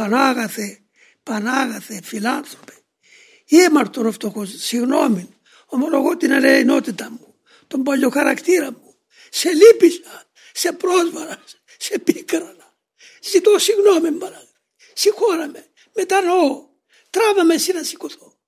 Πανάγαθε, Πανάγαθε, φιλάνθρωπε. Ήμαρτον φτωχός, συγγνώμη, ομολογώ την αρεινότητα μου, τον παλιό χαρακτήρα μου. Σε λύπησα, σε πρόσβαρα, σε πίκρανα. Ζητώ συγγνώμη παράδειγμα. συγχώραμε, μετανοώ. Τράβαμε εσύ να σηκωθώ.